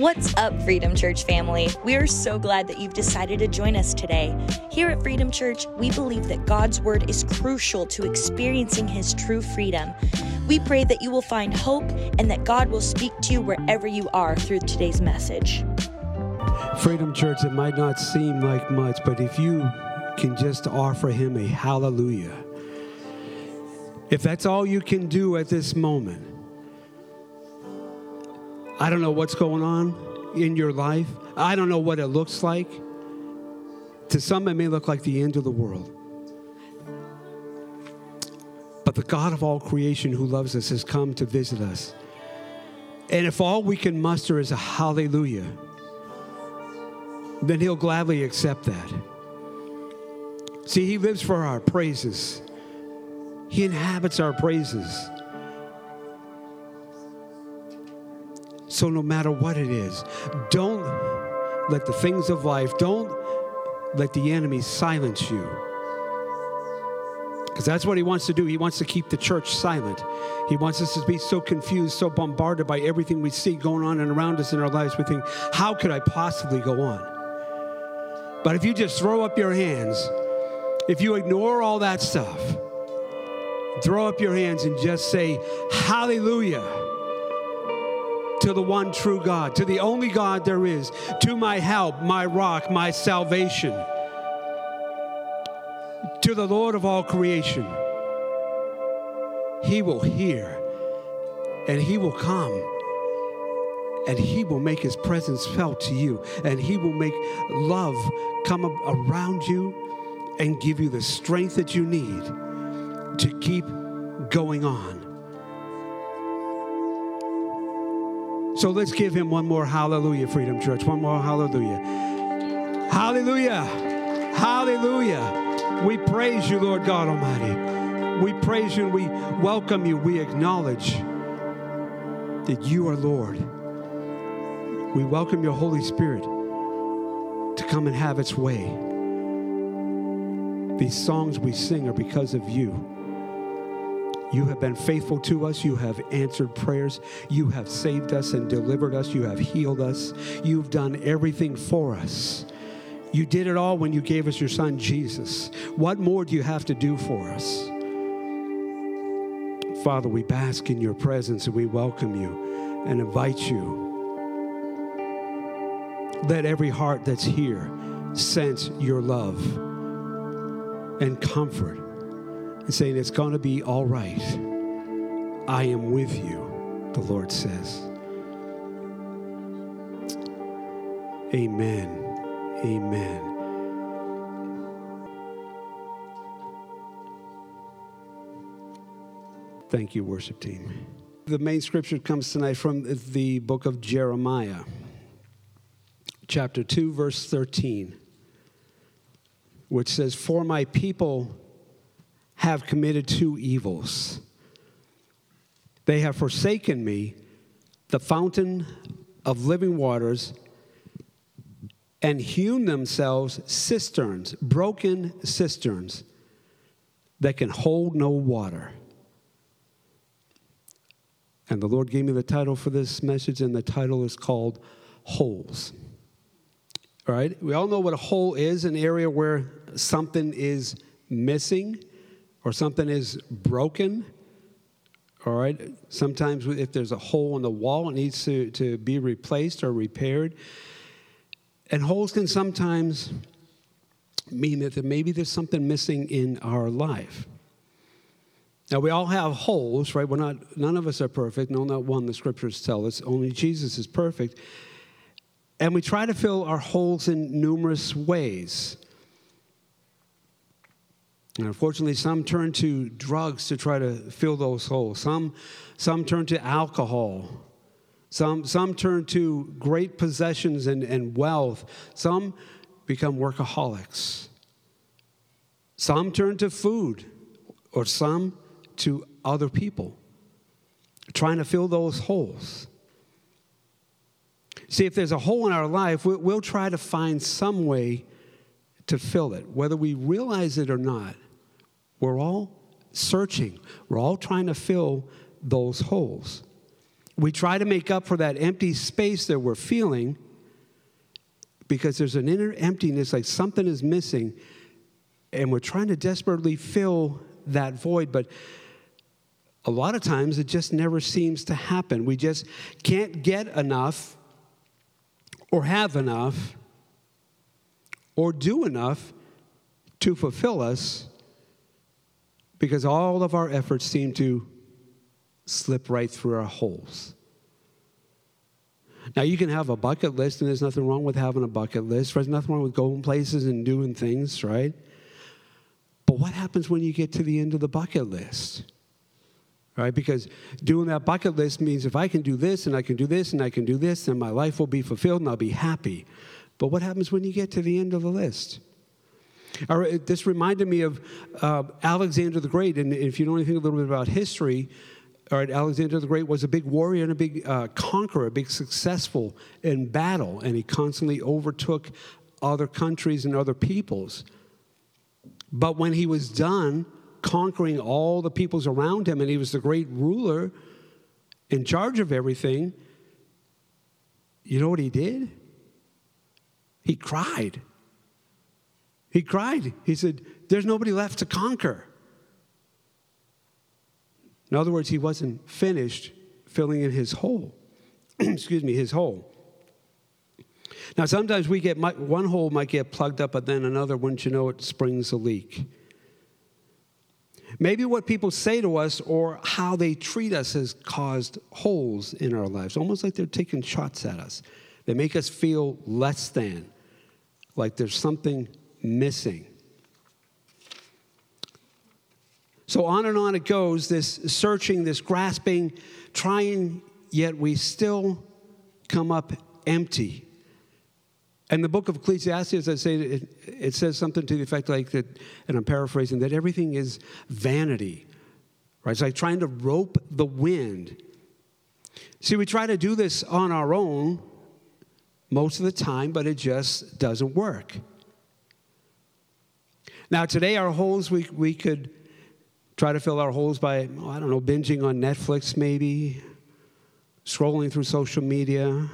What's up, Freedom Church family? We are so glad that you've decided to join us today. Here at Freedom Church, we believe that God's Word is crucial to experiencing His true freedom. We pray that you will find hope and that God will speak to you wherever you are through today's message. Freedom Church, it might not seem like much, but if you can just offer Him a hallelujah, if that's all you can do at this moment, I don't know what's going on in your life. I don't know what it looks like. To some, it may look like the end of the world. But the God of all creation who loves us has come to visit us. And if all we can muster is a hallelujah, then He'll gladly accept that. See, He lives for our praises, He inhabits our praises. So, no matter what it is, don't let the things of life, don't let the enemy silence you. Because that's what he wants to do. He wants to keep the church silent. He wants us to be so confused, so bombarded by everything we see going on and around us in our lives. We think, how could I possibly go on? But if you just throw up your hands, if you ignore all that stuff, throw up your hands and just say, Hallelujah to the one true God, to the only God there is, to my help, my rock, my salvation, to the Lord of all creation. He will hear and he will come and he will make his presence felt to you and he will make love come around you and give you the strength that you need to keep going on. So let's give him one more hallelujah, Freedom Church. One more hallelujah. Hallelujah. Hallelujah. We praise you, Lord God Almighty. We praise you and we welcome you. We acknowledge that you are Lord. We welcome your Holy Spirit to come and have its way. These songs we sing are because of you. You have been faithful to us. You have answered prayers. You have saved us and delivered us. You have healed us. You've done everything for us. You did it all when you gave us your son, Jesus. What more do you have to do for us? Father, we bask in your presence and we welcome you and invite you. Let every heart that's here sense your love and comfort and saying, It's going to be all right. I am with you, the Lord says. Amen. Amen. Thank you, worship team. The main scripture comes tonight from the book of Jeremiah, chapter 2, verse 13, which says, For my people have committed two evils. They have forsaken me, the fountain of living waters, and hewn themselves cisterns, broken cisterns that can hold no water. And the Lord gave me the title for this message, and the title is called Holes. All right? We all know what a hole is an area where something is missing or something is broken, all right, sometimes if there's a hole in the wall, it needs to, to be replaced or repaired. And holes can sometimes mean that maybe there's something missing in our life. Now we all have holes, right? We're not none of us are perfect. No, not one. The scriptures tell us only Jesus is perfect. And we try to fill our holes in numerous ways. And unfortunately, some turn to drugs to try to fill those holes. Some, some turn to alcohol. Some, some turn to great possessions and, and wealth. Some become workaholics. Some turn to food, or some to other people, trying to fill those holes. See, if there's a hole in our life, we'll, we'll try to find some way to fill it, whether we realize it or not. We're all searching, we're all trying to fill those holes. we try to make up for that empty space that we're feeling because there's an inner emptiness, like something is missing, and we're trying to desperately fill that void, but a lot of times it just never seems to happen. We just can't get enough or have enough or do enough to fulfill us because all of our efforts seem to slip right through our holes. Now, you can have a bucket list, and there's nothing wrong with having a bucket list. There's nothing wrong with going places and doing things, right? But what happens when you get to the end of the bucket list? Right? Because doing that bucket list means if I can do this and I can do this and I can do this, then my life will be fulfilled and I'll be happy. But what happens when you get to the end of the list? This reminded me of uh, Alexander the Great. And if you know anything a little bit about history, all right, Alexander the Great was a big warrior and a big uh, conqueror, a big successful in battle, and he constantly overtook other countries and other peoples. But when he was done conquering all the peoples around him, and he was the great ruler in charge of everything, you know what he did? He cried. He cried. He said, There's nobody left to conquer. In other words, he wasn't finished filling in his hole. Excuse me, his hole. Now, sometimes we get one hole might get plugged up, but then another, wouldn't you know, it springs a leak. Maybe what people say to us or how they treat us has caused holes in our lives, almost like they're taking shots at us. They make us feel less than, like there's something missing. So on and on it goes this searching, this grasping, trying, yet we still come up empty. And the book of Ecclesiastes, I say, it, it says something to the effect like that, and I'm paraphrasing, that everything is vanity. Right? It's like trying to rope the wind. See, we try to do this on our own most of the time, but it just doesn't work. Now, today, our holes, we, we could try to fill our holes by, oh, I don't know, binging on Netflix maybe, scrolling through social media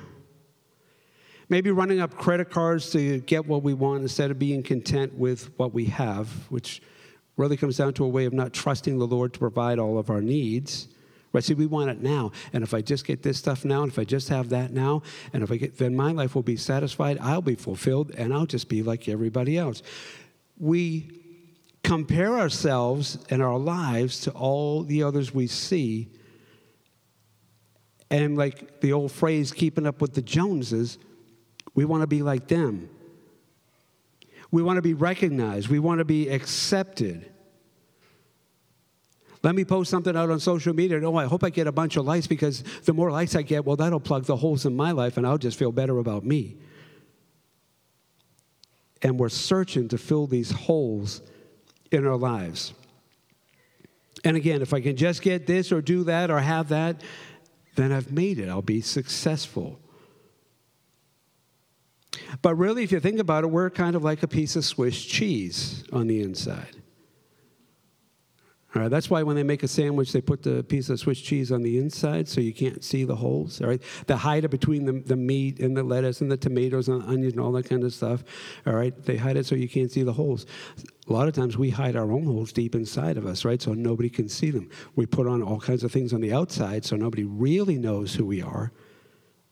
Maybe running up credit cards to get what we want instead of being content with what we have, which really comes down to a way of not trusting the Lord to provide all of our needs. Right? See, we want it now. And if I just get this stuff now, and if I just have that now, and if I get, then my life will be satisfied, I'll be fulfilled, and I'll just be like everybody else. We compare ourselves and our lives to all the others we see. And like the old phrase, keeping up with the Joneses, we want to be like them. We want to be recognized. We want to be accepted. Let me post something out on social media. Oh, I hope I get a bunch of likes because the more likes I get, well, that'll plug the holes in my life and I'll just feel better about me. And we're searching to fill these holes in our lives. And again, if I can just get this or do that or have that, then I've made it. I'll be successful. But really, if you think about it, we're kind of like a piece of Swiss cheese on the inside. All right, that's why when they make a sandwich, they put the piece of Swiss cheese on the inside so you can't see the holes. All right, they hide it between the, the meat and the lettuce and the tomatoes and the onions and all that kind of stuff. All right, they hide it so you can't see the holes. A lot of times we hide our own holes deep inside of us, right, so nobody can see them. We put on all kinds of things on the outside so nobody really knows who we are,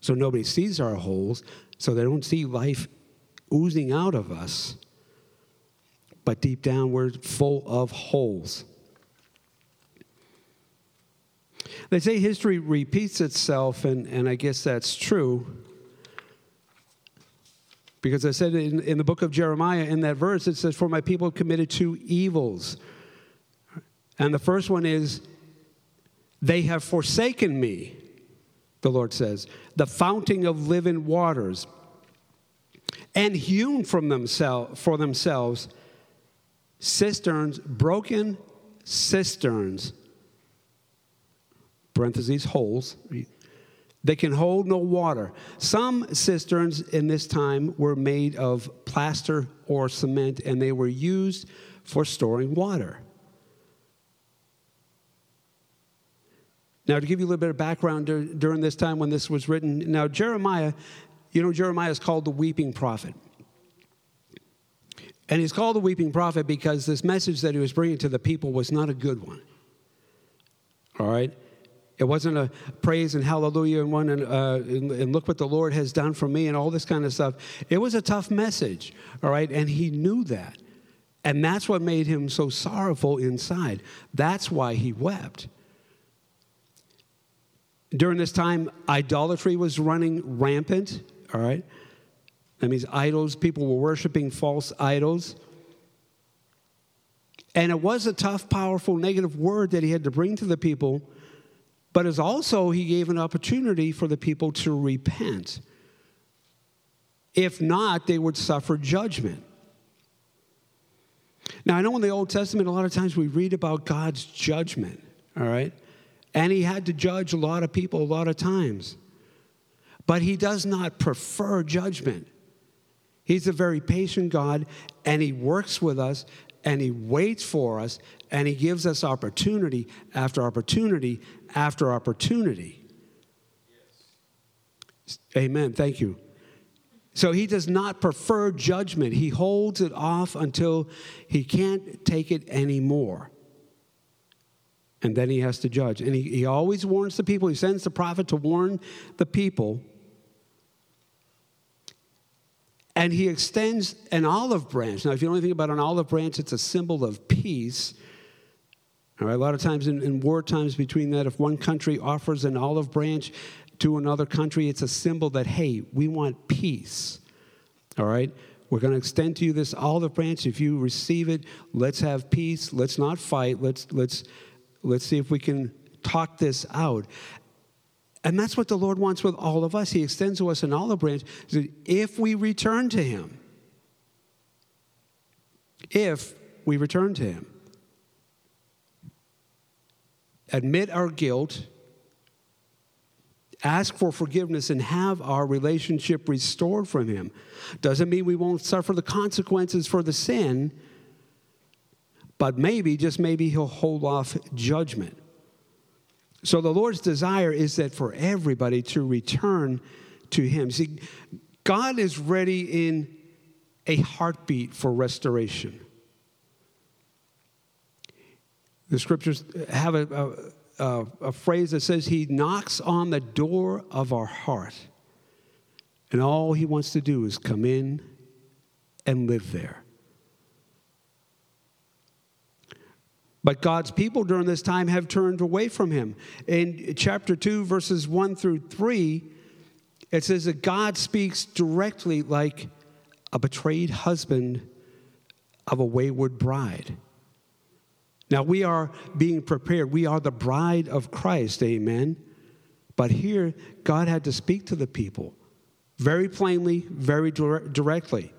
so nobody sees our holes, so they don't see life oozing out of us, but deep down we're full of holes. They say history repeats itself, and, and I guess that's true. Because I said in, in the book of Jeremiah, in that verse, it says, For my people committed two evils. And the first one is, They have forsaken me the Lord says, the fountain of living waters, and hewn from themselves for themselves cisterns, broken cisterns, parentheses, holes. They can hold no water. Some cisterns in this time were made of plaster or cement, and they were used for storing water. Now, to give you a little bit of background dur- during this time when this was written, now Jeremiah, you know, Jeremiah is called the weeping prophet. And he's called the weeping prophet because this message that he was bringing to the people was not a good one. All right? It wasn't a praise and hallelujah and one and, uh, and, and, look what the Lord has done for me and all this kind of stuff. It was a tough message, all right? And he knew that. And that's what made him so sorrowful inside. That's why he wept. During this time, idolatry was running rampant, all right? That means idols, people were worshiping false idols. And it was a tough, powerful, negative word that he had to bring to the people, but as also he gave an opportunity for the people to repent. If not, they would suffer judgment. Now, I know in the Old Testament, a lot of times we read about God's judgment, all right? And he had to judge a lot of people a lot of times. But he does not prefer judgment. He's a very patient God, and he works with us, and he waits for us, and he gives us opportunity after opportunity after opportunity. Amen. Thank you. So he does not prefer judgment. He holds it off until he can't take it anymore and then he has to judge. And he, he always warns the people, he sends the prophet to warn the people. And he extends an olive branch. Now, if you know anything about an olive branch, it's a symbol of peace. All right, a lot of times in, in war times between that, if one country offers an olive branch to another country, it's a symbol that, hey, we want peace. All right? We're going to extend to you this olive branch. If you receive it, let's have peace. Let's not fight. Let's, let's Let's see if we can talk this out. And that's what the Lord wants with all of us. He extends to us an olive branch if we return to Him. If we return to Him. Admit our guilt, ask for forgiveness, and have our relationship restored from Him. Doesn't mean we won't suffer the consequences for the sin but maybe, just maybe, he'll hold off judgment. So the Lord's desire is that for everybody to return to him. See, God is ready in a heartbeat for restoration. The scriptures have a, a, a, phrase that says, He knocks on the door of our heart. And all He wants to do is come in and live there. But God's people during this time have turned away from him. In chapter 2, verses 1 through 3, it says that God speaks directly like a betrayed husband of a wayward bride. Now, we are being prepared. We are the bride of Christ, amen. But here, God had to speak to the people very plainly, very directly.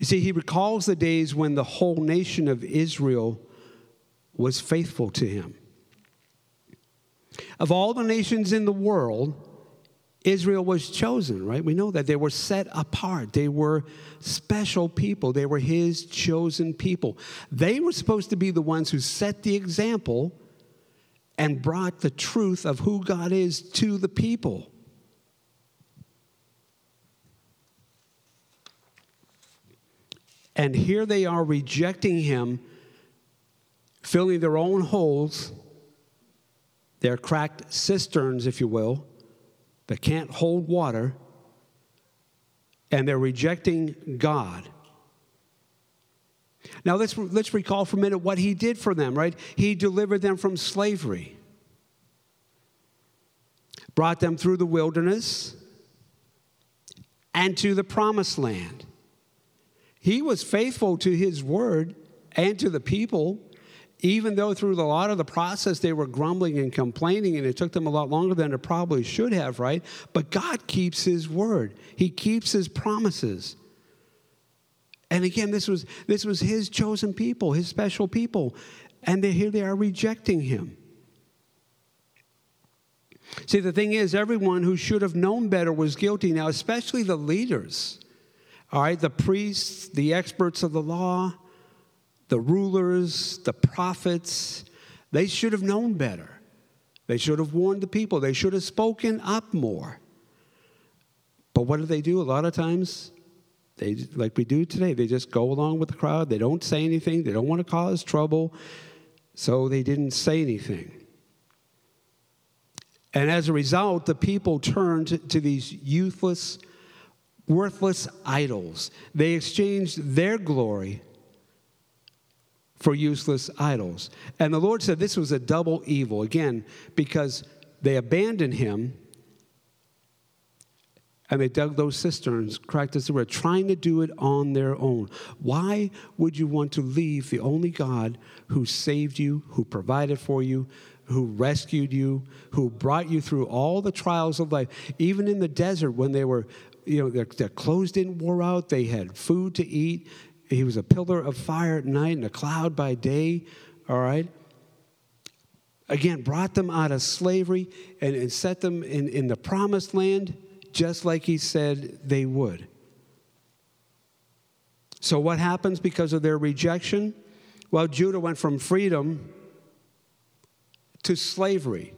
You see, he recalls the days when the whole nation of Israel was faithful to him. Of all the nations in the world, Israel was chosen, right? We know that they were set apart. They were special people. They were his chosen people. They were supposed to be the ones who set the example and brought the truth of who God is to the people. And here they are rejecting him, filling their own holes, their cracked cisterns, if you will, that can't hold water, and they're rejecting God. Now let's, let's recall for a minute what he did for them, right? He delivered them from slavery, brought them through the wilderness and to the promised land. He was faithful to his word and to the people, even though through a lot of the process they were grumbling and complaining, and it took them a lot longer than it probably should have, right? But God keeps his word, he keeps his promises. And again, this was, this was his chosen people, his special people. And they, here they are rejecting him. See, the thing is, everyone who should have known better was guilty now, especially the leaders. All right, the priests, the experts of the law, the rulers, the prophets, they should have known better. They should have warned the people. They should have spoken up more. But what do they do? A lot of times, they like we do today. They just go along with the crowd. They don't say anything. They don't want to cause trouble, so they didn't say anything. And as a result, the people turned to these youthless, worthless idols. They exchanged their glory for useless idols. And the Lord said this was a double evil, again, because they abandoned him and they dug those cisterns, cracked as they were, trying to do it on their own. Why would you want to leave the only God who saved you, who provided for you, who rescued you, who brought you through all the trials of life, even in the desert when they were, you know, their, their clothes didn't wear out, they had food to eat. He was a pillar of fire at night and a cloud by day, all right? Again, brought them out of slavery and, and set them in, in the promised land just like he said they would. So, what happens because of their rejection? Well, Judah went from freedom to slavery.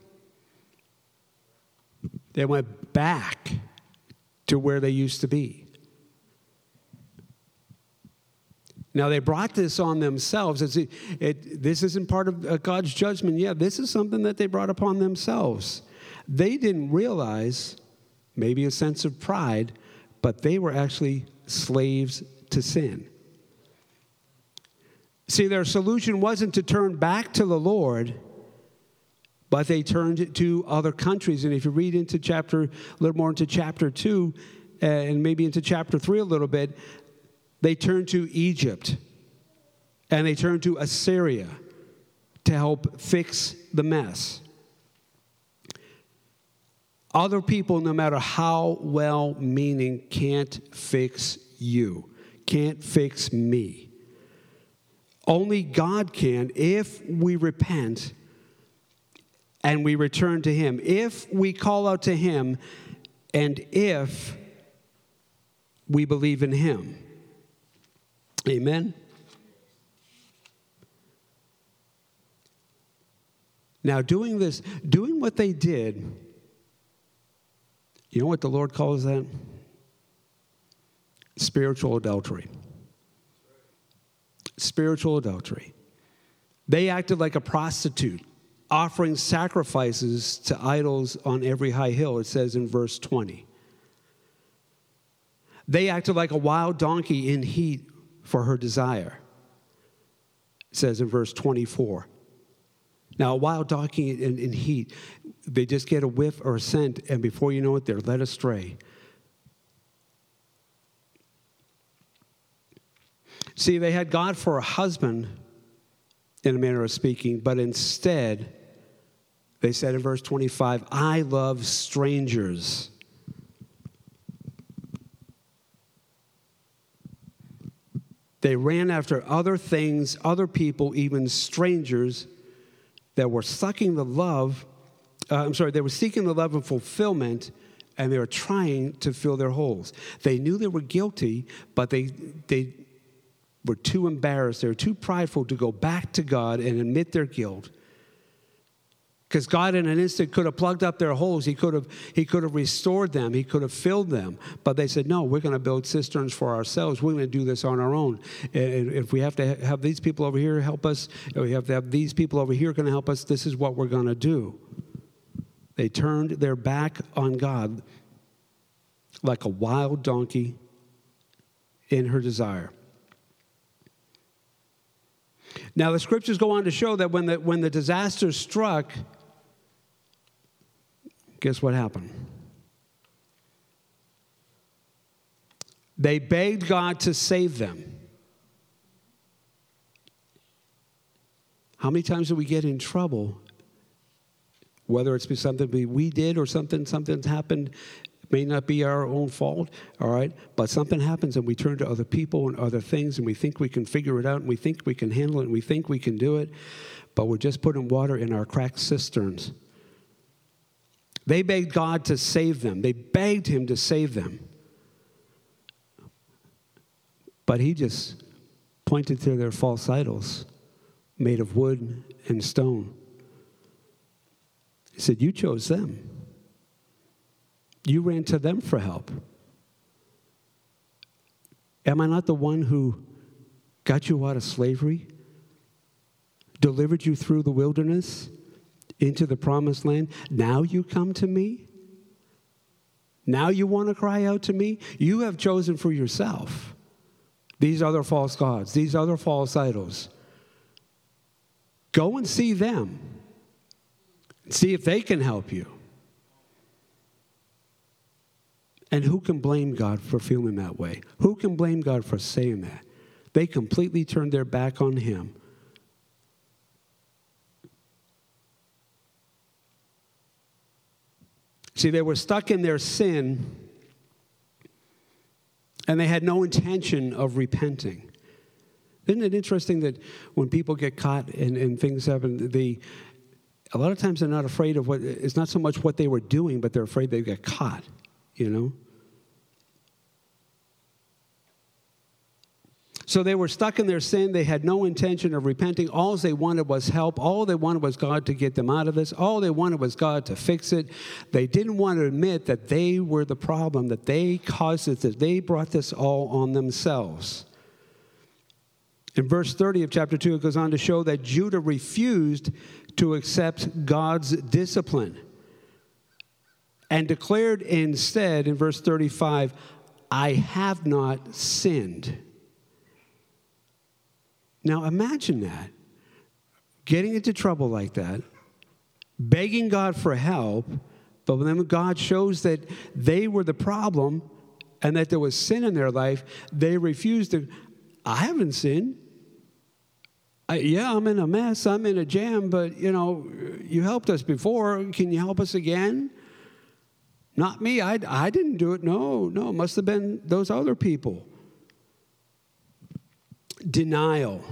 They went back to where they used to be. Now, they brought this on themselves. It, it, this isn't part of uh, God's judgment. Yeah, this is something that they brought upon themselves. They didn't realize maybe a sense of pride, but they were actually slaves to sin. See, their solution wasn't to turn back to the Lord, but they turned to other countries. And if you read into chapter, a little more into chapter 2, uh, and maybe into chapter 3 a little bit, they turned to Egypt and they turned to Assyria to help fix the mess. Other people, no matter how well meaning, can't fix you, can't fix me. Only God can if we repent and we return to Him, if we call out to Him, and if we believe in Him. Amen. Now, doing this, doing what they did, you know what the Lord calls that? Spiritual adultery. Spiritual adultery. They acted like a prostitute, offering sacrifices to idols on every high hill, it says in verse 20. They acted like a wild donkey in heat for her desire, it says in verse 24. Now, a wild donkey in, in heat, they just get a whiff or a scent, and before you know it, they're led astray. See, they had God for a husband, in a manner of speaking, but instead, they said in verse 25, I love strangers. They ran after other things, other people, even strangers that were sucking the love, uh, I'm sorry, they were seeking the love and fulfillment, and they were trying to fill their holes. They knew they were guilty, but they, they were too embarrassed, they were too prideful to go back to God and admit their guilt. Because God, in an instant, could have plugged up their holes. He could have, he could have restored them. He could have filled them. But they said, no, we're going to build cisterns for ourselves. We're going to do this on our own. And if we have to have these people over here help us, we have to have these people over here going to help us, this is what we're going to do. They turned their back on God like a wild donkey in her desire. Now, the scriptures go on to show that when the, when the disaster struck, Guess what happened? They begged God to save them. How many times do we get in trouble? Whether it's something we did or something something's happened, may not be our own fault, all right? But something happens and we turn to other people and other things and we think we can figure it out and we think we can handle it and we think we can do it, but we're just putting water in our cracked cisterns. They begged God to save them, they begged Him to save them. But He just pointed to their false idols made of wood and stone. He said, You chose them. You ran to them for help. Am I not the one who got you out of slavery, delivered you through the wilderness into the promised land? Now you come to me? Now you want to cry out to me? You have chosen for yourself these other false gods, these other false idols. Go and see them. See if they can help you. And who can blame God for feeling that way? Who can blame God for saying that? They completely turned their back on Him. See, they were stuck in their sin and they had no intention of repenting. Isn't it interesting that when people get caught and, and things happen, the, a lot of times they're not afraid of what, it's not so much what they were doing, but they're afraid they get caught, you know? So they were stuck in their sin. They had no intention of repenting. All they wanted was help. All they wanted was God to get them out of this. All they wanted was God to fix it. They didn't want to admit that they were the problem, that they caused it, that they brought this all on themselves. In verse 30 of chapter 2, it goes on to show that Judah refused to accept God's discipline and declared instead in verse 35, I have not sinned. Now imagine that. Getting into trouble like that, begging God for help, but when God shows that they were the problem and that there was sin in their life, they refused to. I haven't sinned. I, yeah, I'm in a mess. I'm in a jam, but you know, you helped us before. Can you help us again? Not me. I, I didn't do it. No, no. It must have been those other people denial.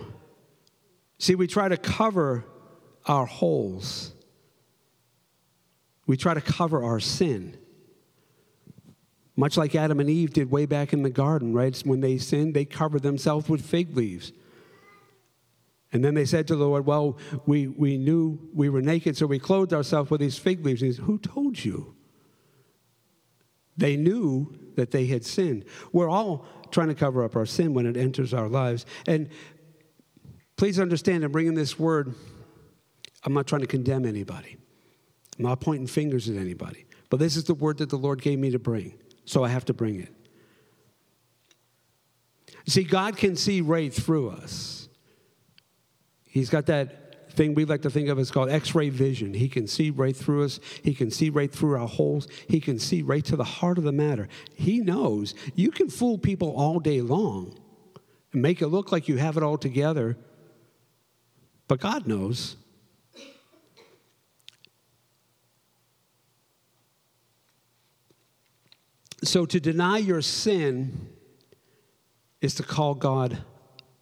See, we try to cover our holes, we try to cover our sin. Much like Adam and Eve did way back in the garden, right? When they sinned, they covered themselves with fig leaves. And then they said to the Lord, Well, we, we knew we were naked, so we clothed ourselves with these fig leaves. And he said, Who told you? They knew that they had sinned. We're all trying to cover up our sin when it enters our lives. And please understand, I'm bringing this word, I'm not trying to condemn anybody. I'm not pointing fingers at anybody. But this is the word that the Lord gave me to bring, so I have to bring it. See, God can see right through us. He's got that thing we like to think of as called x ray vision. He can see right through us, He can see right through our holes, He can see right to the heart of the matter. He knows you can fool people all day long and make it look like you have it all together, but God knows. So to deny your sin is to call God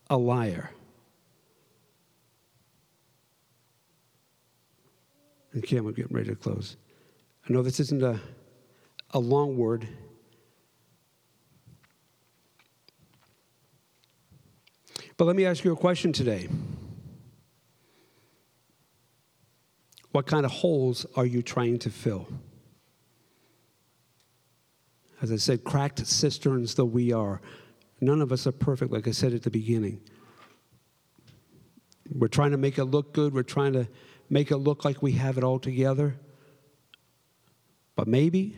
a liar. I'm getting ready to close. I know this isn't a, a long word. But let me ask you a question today. What kind of holes are you trying to fill? As I said, cracked cisterns though we are, none of us are perfect, like I said at the beginning. We're trying to make it look good. We're trying to make it look like we have it all together. But maybe,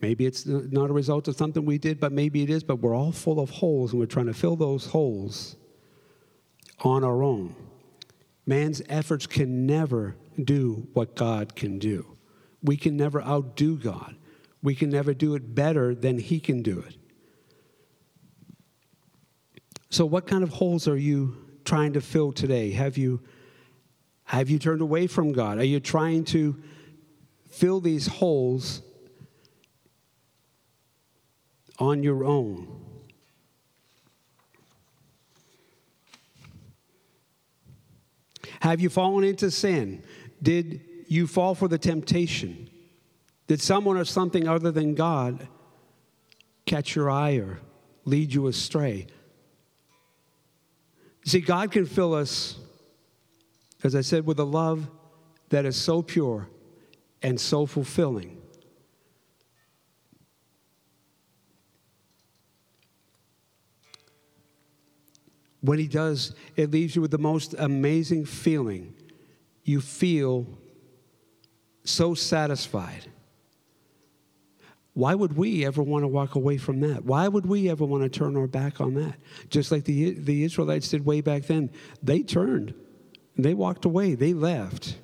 maybe it's not a result of something we did, but maybe it is. But we're all full of holes, and we're trying to fill those holes on our own. Man's efforts can never do what God can do. We can never outdo God. We can never do it better than He can do it. So, what kind of holes are you trying to fill today? Have you have you turned away from God? Are you trying to fill these holes on your own? Have you fallen into sin? Did you fall for the temptation? Did someone or something other than God catch your eye or lead you astray? See, God can fill us as I said, with a love that is so pure and so fulfilling. When he does, it leaves you with the most amazing feeling. You feel so satisfied. Why would we ever want to walk away from that? Why would we ever want to turn our back on that? Just like the, the Israelites did way back then. They turned, they walked away, they left.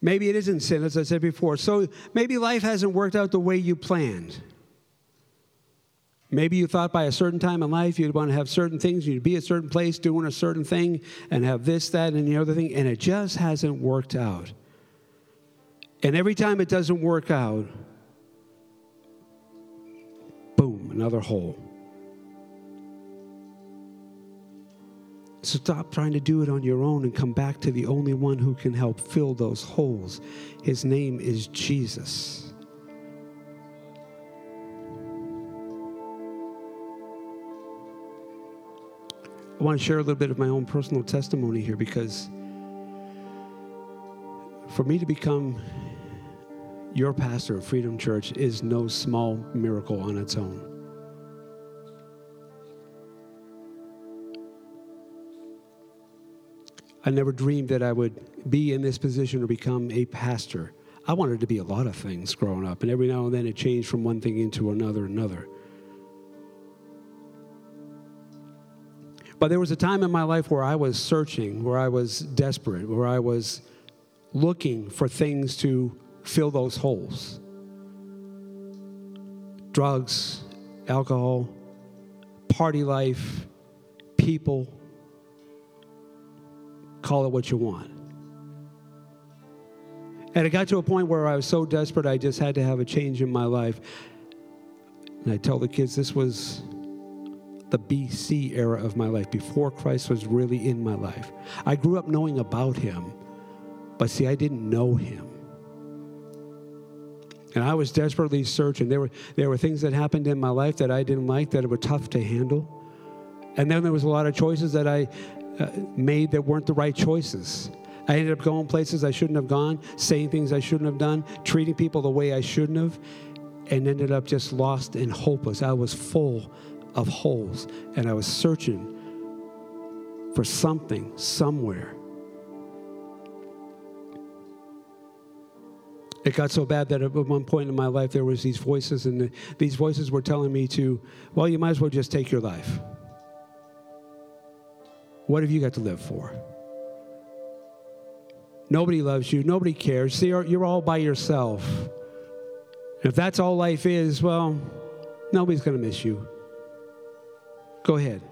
Maybe it isn't sin, as I said before. So maybe life hasn't worked out the way you planned. Maybe you thought by a certain time in life you'd want to have certain things, you'd be a certain place doing a certain thing, and have this, that, and the other thing, and it just hasn't worked out. And every time it doesn't work out, boom, another hole. Stop trying to do it on your own and come back to the only one who can help fill those holes. His name is Jesus. I want to share a little bit of my own personal testimony here because for me to become your pastor of Freedom Church is no small miracle on its own. I never dreamed that I would be in this position or become a pastor. I wanted to be a lot of things growing up, and every now and then it changed from one thing into another, another. But there was a time in my life where I was searching, where I was desperate, where I was looking for things to fill those holes drugs, alcohol, party life, people, call it what you want. And it got to a point where I was so desperate, I just had to have a change in my life. And I tell the kids this was the BC era of my life, before Christ was really in my life. I grew up knowing about him, but see, I didn't know him. And I was desperately searching. There were, there were things that happened in my life that I didn't like, that were tough to handle. And then there was a lot of choices that I uh, made that weren't the right choices. I ended up going places I shouldn't have gone, saying things I shouldn't have done, treating people the way I shouldn't have, and ended up just lost and hopeless. I was full of holes, and I was searching for something somewhere. It got so bad that at one point in my life there was these voices, and the, these voices were telling me to, well, you might as well just take your life. What have you got to live for? Nobody loves you. Nobody cares. See, you're, all by yourself. If that's all life is, well, nobody's going to miss you. Go ahead.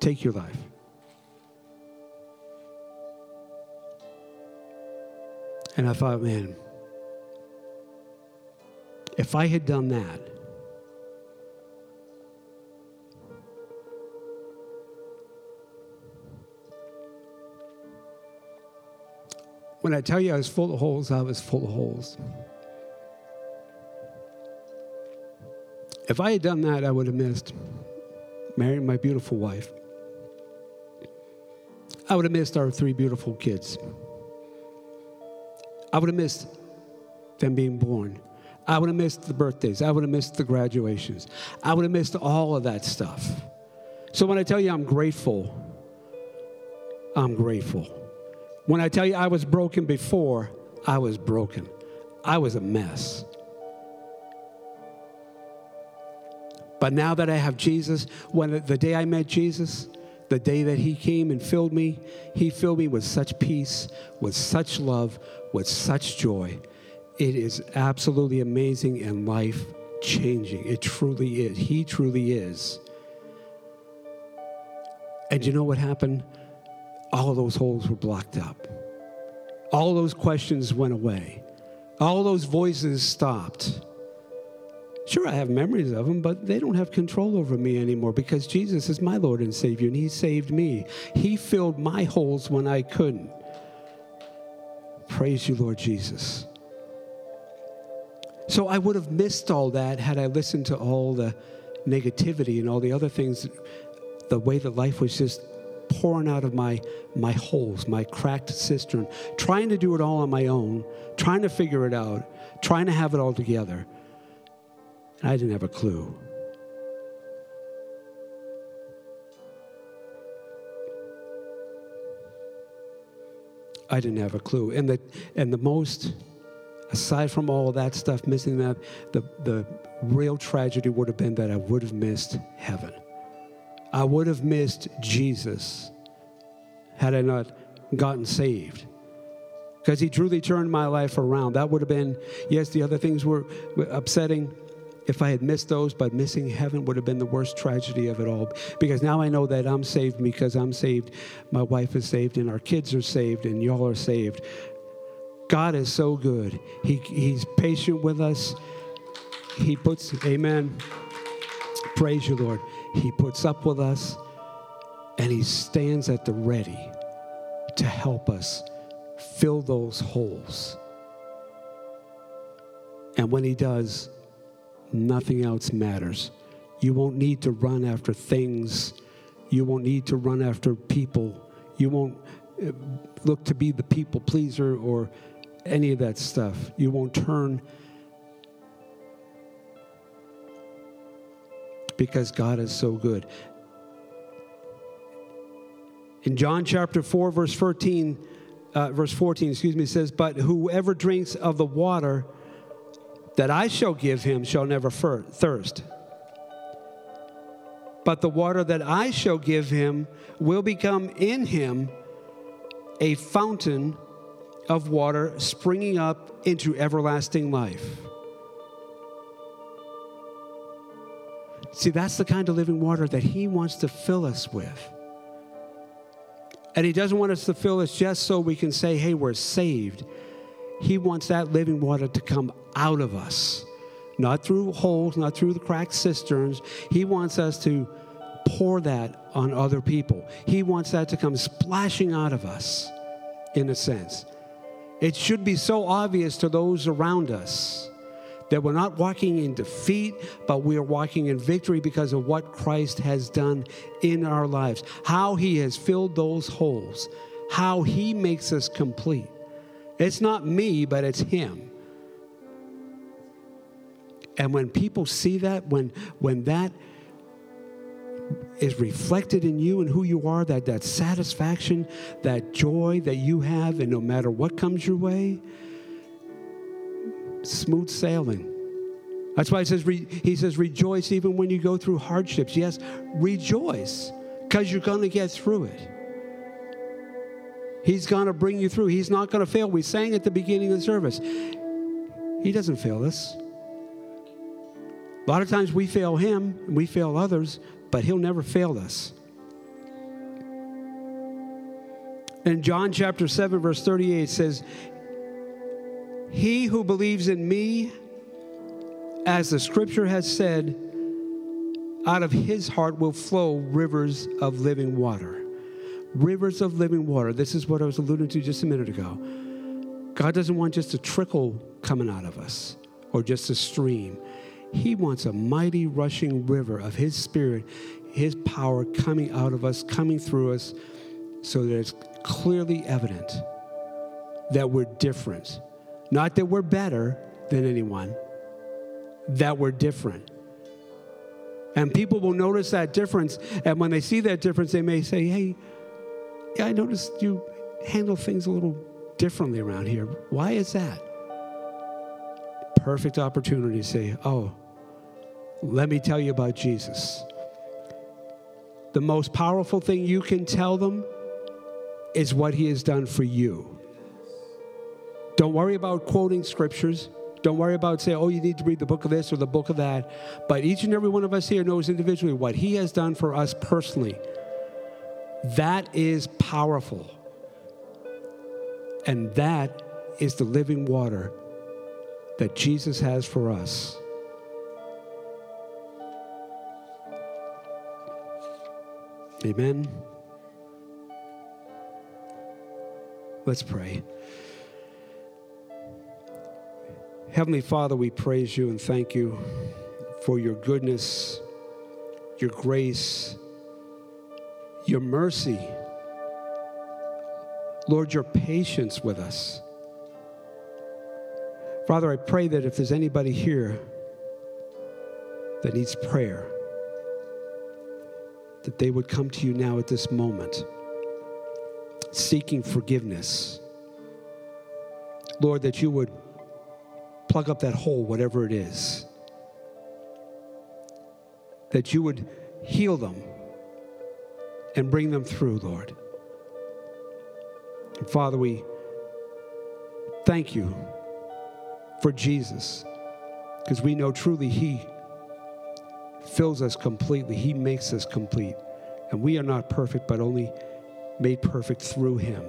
Take your life. And I thought, man, if I had done that, when I tell you I was full of holes, I was full of holes. If I had done that, I would have missed marrying my beautiful wife. I would have missed our three beautiful kids. I would have missed them being born. I would have missed the birthdays. I would have missed the graduations. I would have missed all of that stuff. So when I tell you I'm grateful, I'm grateful. When I tell you I was broken before, I was broken. I was a mess. But now that I have Jesus, when the day I met Jesus, the day that he came and filled me, he filled me with such peace, with such love, with such joy. It is absolutely amazing and life changing. It truly is. He truly is. And you know what happened? All those holes were blocked up. All those questions went away. All those voices stopped. Sure, I have memories of them, but they don't have control over me anymore because Jesus is my Lord and Savior, and He saved me. He filled my holes when I couldn't. Praise you, Lord Jesus. So I would have missed all that had I listened to all the negativity and all the other things, the way that life was just pouring out of my, my holes, my cracked cistern, trying to do it all on my own, trying to figure it out, trying to have it all together. And I didn't have a clue. I didn't have a clue. And the, and the most, aside from all that stuff, missing that, the, the real tragedy would have been that I would have missed heaven. I would have missed Jesus had I not gotten saved. Because he truly turned my life around. That would have been, yes, the other things were upsetting, if I had missed those, but missing heaven would have been the worst tragedy of it all. Because now I know that I'm saved because I'm saved. My wife is saved, and our kids are saved, and y'all are saved. God is so good. He, he's patient with us. He puts, amen. Praise you, Lord. He puts up with us, and He stands at the ready to help us fill those holes. And when He does, nothing else matters. You won't need to run after things. You won't need to run after people. You won't uh, look to be the people pleaser or any of that stuff. You won't turn because God is so good. In John chapter 4, verse 14, uh, verse 14, excuse me, says, But whoever drinks of the water that I shall give him shall never thirst. But the water that I shall give him will become in him a fountain of water springing up into everlasting life. See, that's the kind of living water that he wants to fill us with. And he doesn't want us to fill us just so we can say, hey, we're saved. He wants that living water to come out of us, not through holes, not through the cracked cisterns. He wants us to pour that on other people. He wants that to come splashing out of us, in a sense. It should be so obvious to those around us that we're not walking in defeat, but we are walking in victory because of what Christ has done in our lives, how He has filled those holes, how He makes us complete. It's not me, but it's Him. And when people see that, when, when that is reflected in you and who you are, that, that satisfaction, that joy that you have, and no matter what comes your way, smooth sailing. That's why he says, he says, rejoice even when you go through hardships. Yes, rejoice because you're going to get through it. He's going to bring you through. He's not going to fail. We sang at the beginning of the service. He doesn't fail us. A lot of times we fail him and we fail others, but he'll never fail us. In John chapter 7, verse 38 says, He who believes in me, as the scripture has said, out of his heart will flow rivers of living water. Rivers of living water. This is what I was alluding to just a minute ago. God doesn't want just a trickle coming out of us or just a stream. He wants a mighty rushing river of His Spirit, His power coming out of us, coming through us, so that it's clearly evident that we're different. Not that we're better than anyone, that we're different. And people will notice that difference. And when they see that difference, they may say, Hey, yeah, I noticed you handle things a little differently around here. Why is that? Perfect opportunity to say, Oh, let me tell you about Jesus. The most powerful thing you can tell them is what he has done for you. Don't worry about quoting scriptures. Don't worry about saying, oh, you need to read the book of this or the book of that. But each and every one of us here knows individually what he has done for us personally. That is powerful. And that is the living water that Jesus has for us. Amen. Let's pray. Heavenly Father, we praise you and thank you for your goodness, your grace, your mercy Lord, your patience with us. Father, I pray that if there's anybody here that needs prayer, that they would come to you now at this moment, seeking forgiveness. Lord, that you would plug up that hole, whatever it is, that you would heal them and bring them through, Lord. And Father, we thank you for Jesus because we know truly He fills us completely, He makes us complete. And we are not perfect, but only made perfect through Him.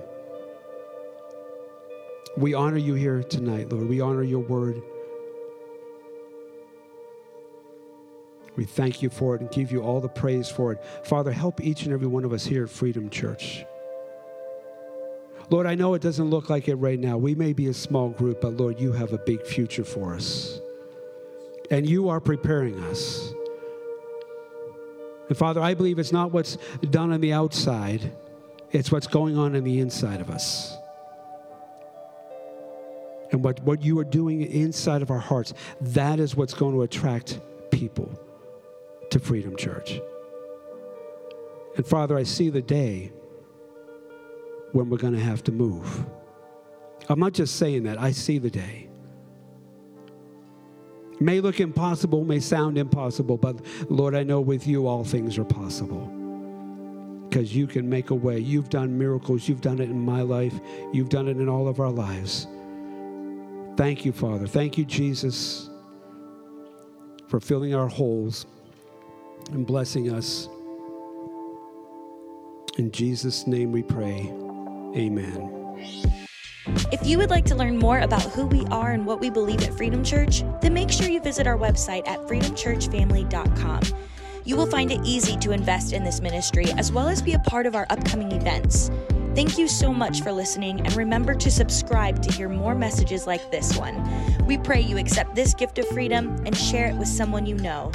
We honor you here tonight, Lord. We honor your word. We thank you for it and give you all the praise for it. Father, help each and every one of us here at Freedom Church. Lord, I know it doesn't look like it right now. We may be a small group, but Lord, you have a big future for us. And you are preparing us. And Father, I believe it's not what's done on the outside, it's what's going on in the inside of us. And what, what you are doing inside of our hearts, that is what's going to attract people to Freedom Church. And Father, I see the day when we're going to have to move. I'm not just saying that, I see the day. It may look impossible, may sound impossible, but Lord, I know with you all things are possible. Because you can make a way. You've done miracles. You've done it in my life. You've done it in all of our lives. Thank you, Father. Thank you, Jesus, for filling our holes and blessing us. In Jesus' name we pray. Amen. If you would like to learn more about who we are and what we believe at Freedom Church, then make sure you visit our website at freedomchurchfamily.com. You will find it easy to invest in this ministry as well as be a part of our upcoming events. Thank you so much for listening, and remember to subscribe to hear more messages like this one. We pray you accept this gift of freedom and share it with someone you know.